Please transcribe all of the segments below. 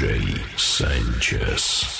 DJ Sanchez.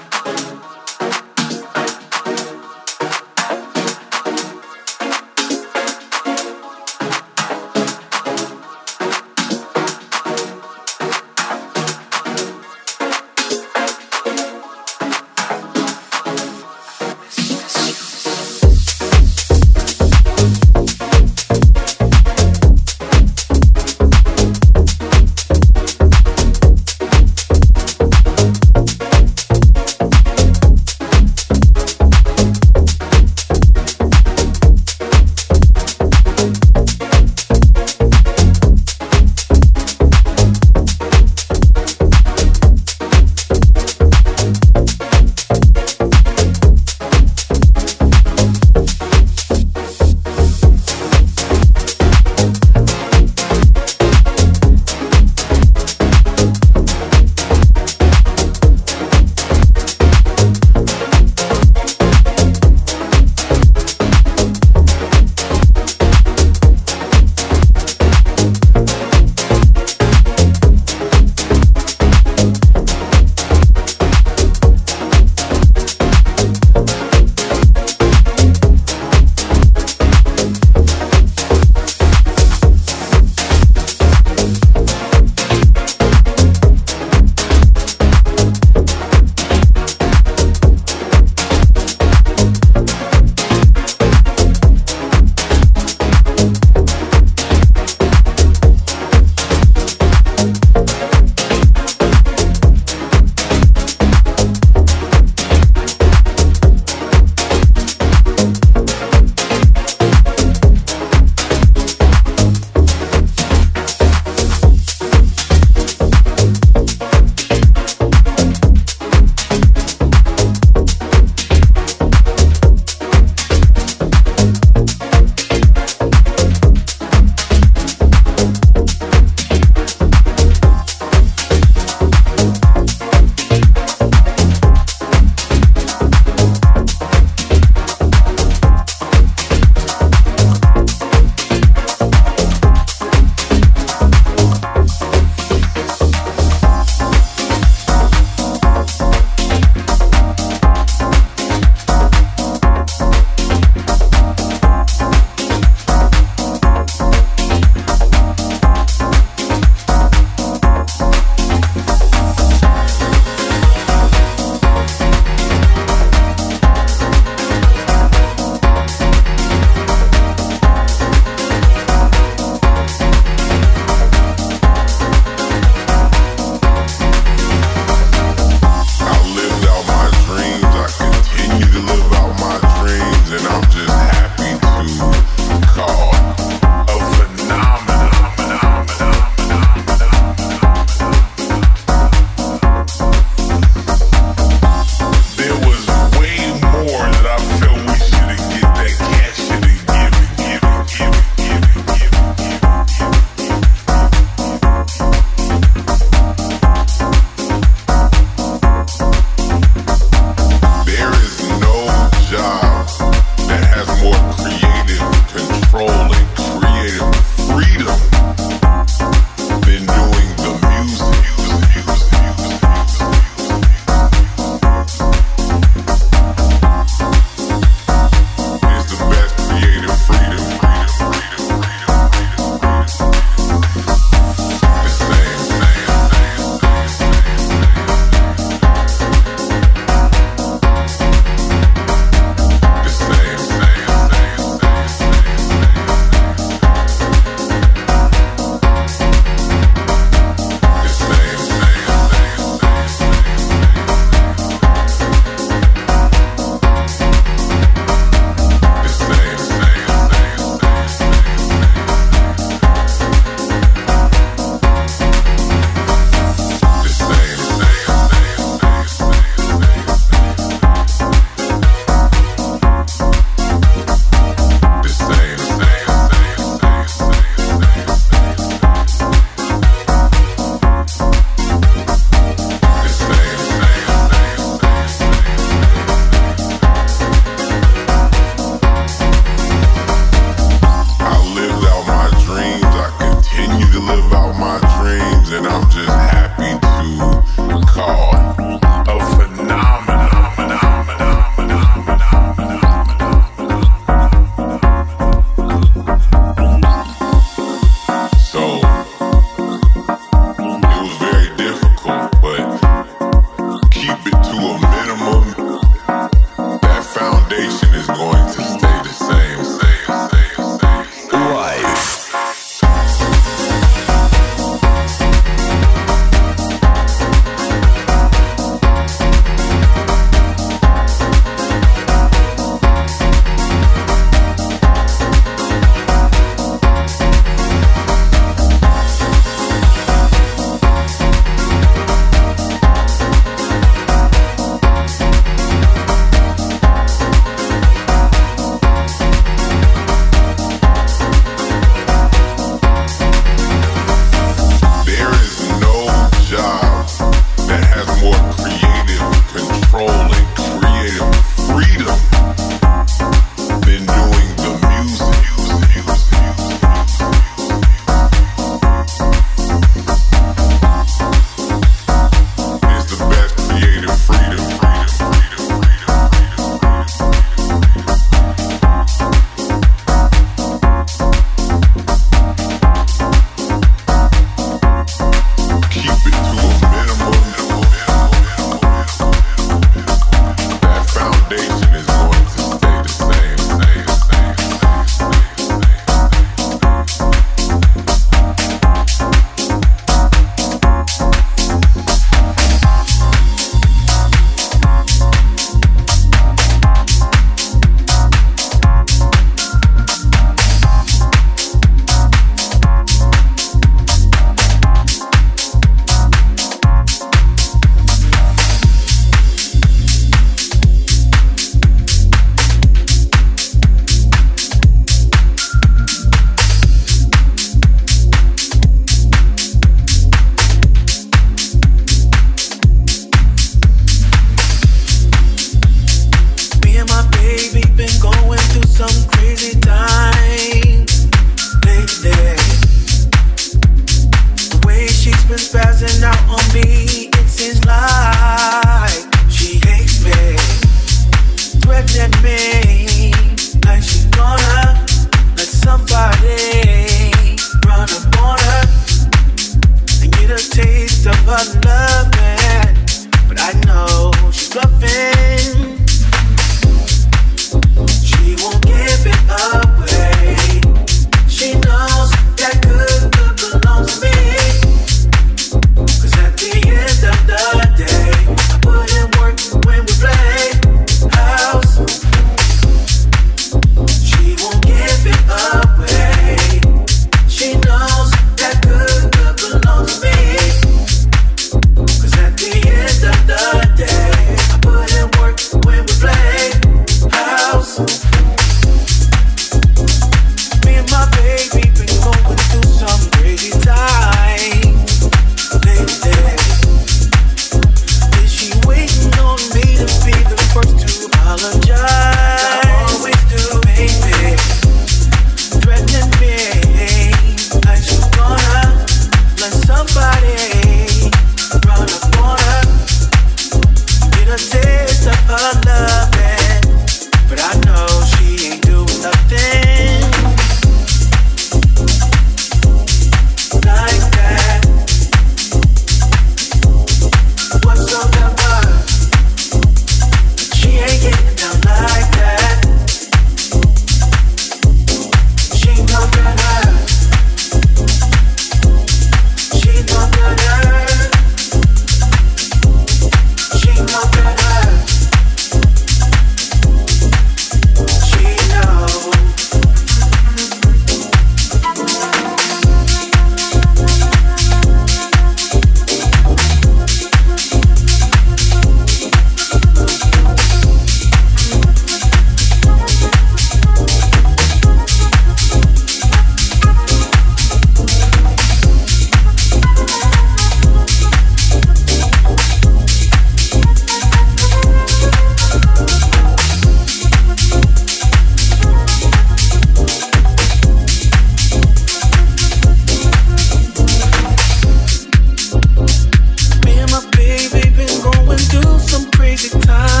take time.